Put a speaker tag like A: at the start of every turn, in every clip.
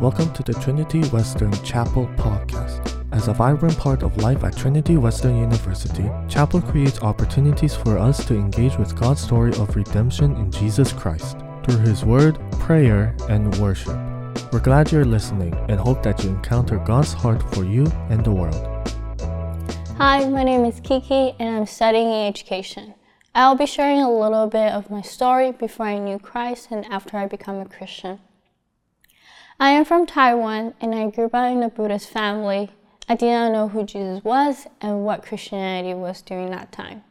A: Welcome to the Trinity Western Chapel podcast. As a vibrant part of life at Trinity Western University, Chapel creates opportunities for us to engage with God's story of redemption in Jesus Christ through His Word, prayer, and worship. We're glad you're listening and hope that you encounter God's heart for you and the world.
B: Hi, my name is Kiki and I'm studying education. I'll be sharing a little bit of my story before I knew Christ and after I become a Christian. I am from Taiwan and I grew up in a Buddhist family. I did not know who Jesus was and what Christianity was during that time.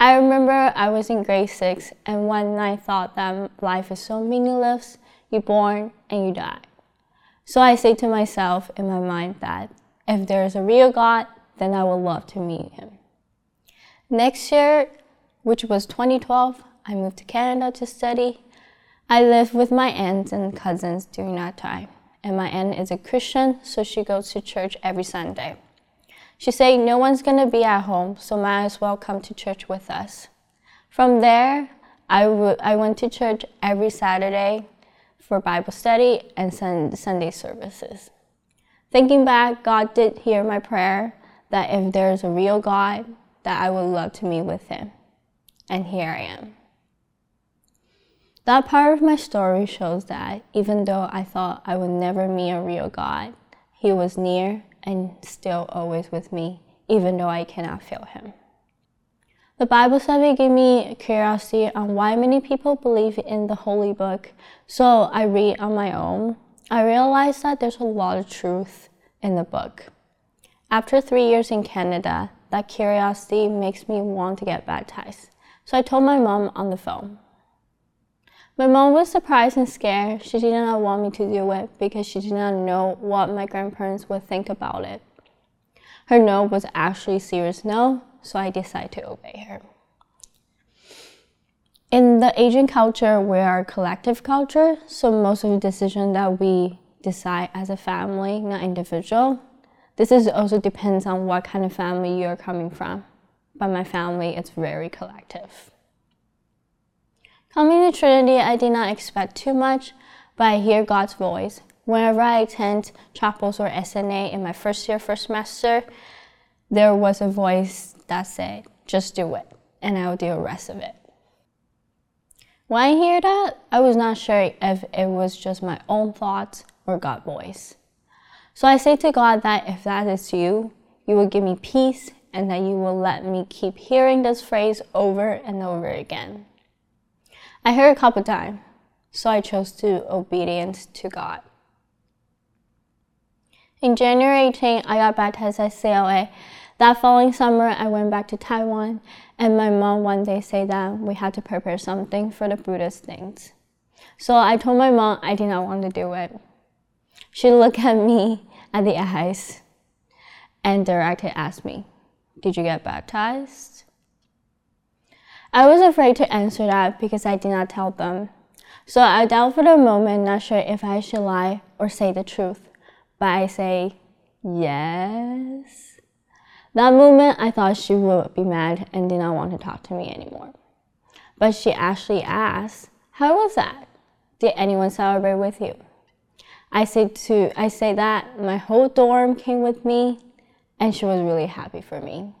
B: I remember I was in grade 6 and one night thought that life is so meaningless, you're born and you die. So I say to myself in my mind that if there is a real God, then I would love to meet him. Next year, which was 2012, I moved to Canada to study I lived with my aunts and cousins during that time, and my aunt is a Christian, so she goes to church every Sunday. She said no one's gonna be at home, so might as well come to church with us. From there, I, w- I went to church every Saturday for Bible study and Sunday services. Thinking back, God did hear my prayer that if there's a real God, that I would love to meet with him. And here I am. That part of my story shows that even though I thought I would never meet a real God, He was near and still always with me, even though I cannot feel Him. The Bible study gave me curiosity on why many people believe in the Holy Book, so I read on my own. I realized that there's a lot of truth in the book. After three years in Canada, that curiosity makes me want to get baptized. So I told my mom on the phone. My mom was surprised and scared. She did not want me to do it because she did not know what my grandparents would think about it. Her no was actually serious no, so I decided to obey her. In the Asian culture, we are a collective culture, so most of the decisions that we decide as a family, not individual. This is also depends on what kind of family you're coming from. But my family, it's very collective. Coming to Trinity, I did not expect too much, but I hear God's voice. Whenever I attend chapels or SNA in my first year, first semester, there was a voice that said, just do it, and I will do the rest of it. When I hear that, I was not sure if it was just my own thoughts or God's voice. So I say to God that if that is you, you will give me peace and that you will let me keep hearing this phrase over and over again. I heard a couple times, so I chose to obedience to God. In January 18, I got baptized at CLA. That following summer, I went back to Taiwan, and my mom one day said that we had to prepare something for the Buddhist things. So I told my mom I did not want to do it. She looked at me at the eyes and directly asked me, Did you get baptized? I was afraid to answer that because I did not tell them. So I doubt for the moment, not sure if I should lie or say the truth. But I say, yes. That moment, I thought she would be mad and did not want to talk to me anymore. But she actually asked, How was that? Did anyone celebrate with you? I say to I say that my whole dorm came with me and she was really happy for me.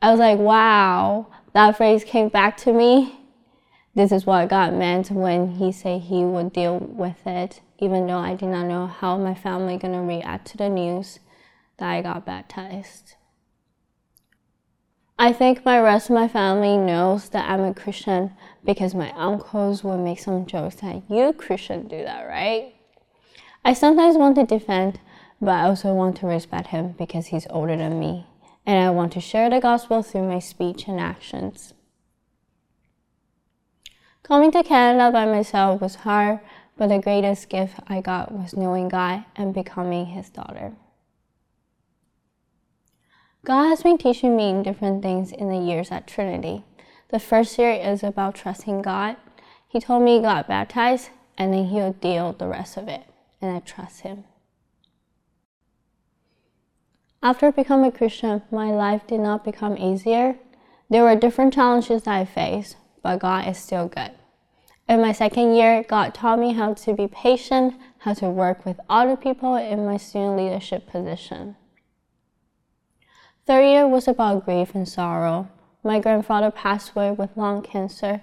B: I was like, wow, that phrase came back to me. This is what God meant when He said He would deal with it, even though I did not know how my family gonna react to the news that I got baptized. I think my rest of my family knows that I'm a Christian because my uncles would make some jokes that you Christian do that, right? I sometimes want to defend, but I also want to respect him because he's older than me and I want to share the gospel through my speech and actions. Coming to Canada by myself was hard, but the greatest gift I got was knowing God and becoming His daughter. God has been teaching me different things in the years at Trinity. The first year is about trusting God. He told me he got baptized, and then He'll deal the rest of it, and I trust Him. After becoming a Christian, my life did not become easier. There were different challenges that I faced, but God is still good. In my second year, God taught me how to be patient, how to work with other people in my student leadership position. Third year was about grief and sorrow. My grandfather passed away with lung cancer.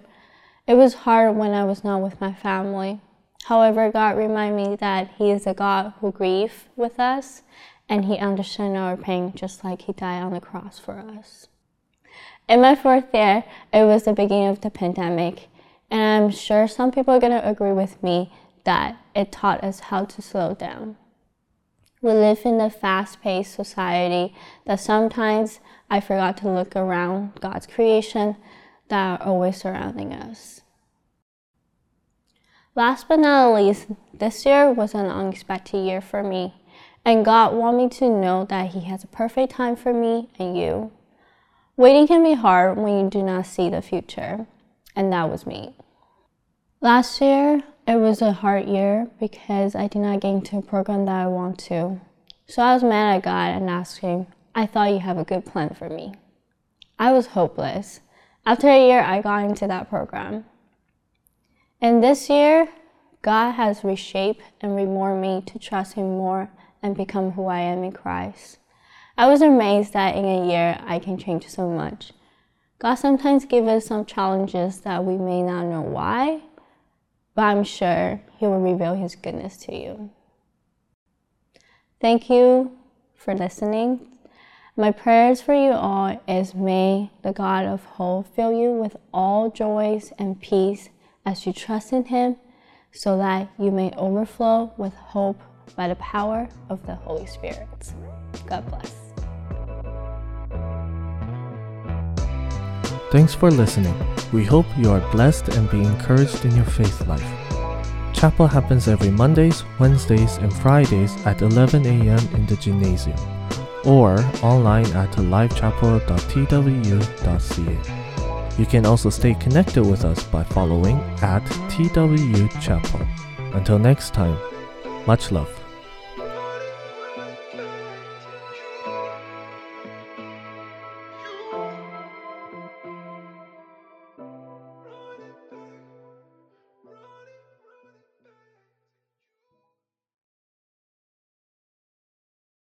B: It was hard when I was not with my family. However, God reminded me that He is a God who grieves with us and He understands our pain just like He died on the cross for us. In my fourth year, it was the beginning of the pandemic, and I'm sure some people are going to agree with me that it taught us how to slow down. We live in a fast paced society that sometimes I forgot to look around God's creation that are always surrounding us. Last but not least, this year was an unexpected year for me, and God wanted me to know that He has a perfect time for me and you. Waiting can be hard when you do not see the future, and that was me. Last year, it was a hard year because I did not get into a program that I want to. So I was mad at God and asked Him, I thought you have a good plan for me. I was hopeless. After a year, I got into that program. And this year, God has reshaped and remolded me to trust Him more and become who I am in Christ. I was amazed that in a year I can change so much. God sometimes gives us some challenges that we may not know why, but I'm sure He will reveal His goodness to you. Thank you for listening. My prayers for you all is may the God of hope fill you with all joys and peace as you trust in Him, so that you may overflow with hope by the power of the Holy Spirit. God bless.
A: Thanks for listening. We hope you are blessed and be encouraged in your faith life. Chapel happens every Mondays, Wednesdays, and Fridays at 11 a.m. in the gymnasium or online at livechapel.twu.ca. You can also stay connected with us by following at TW Chapel. Until next time, much love.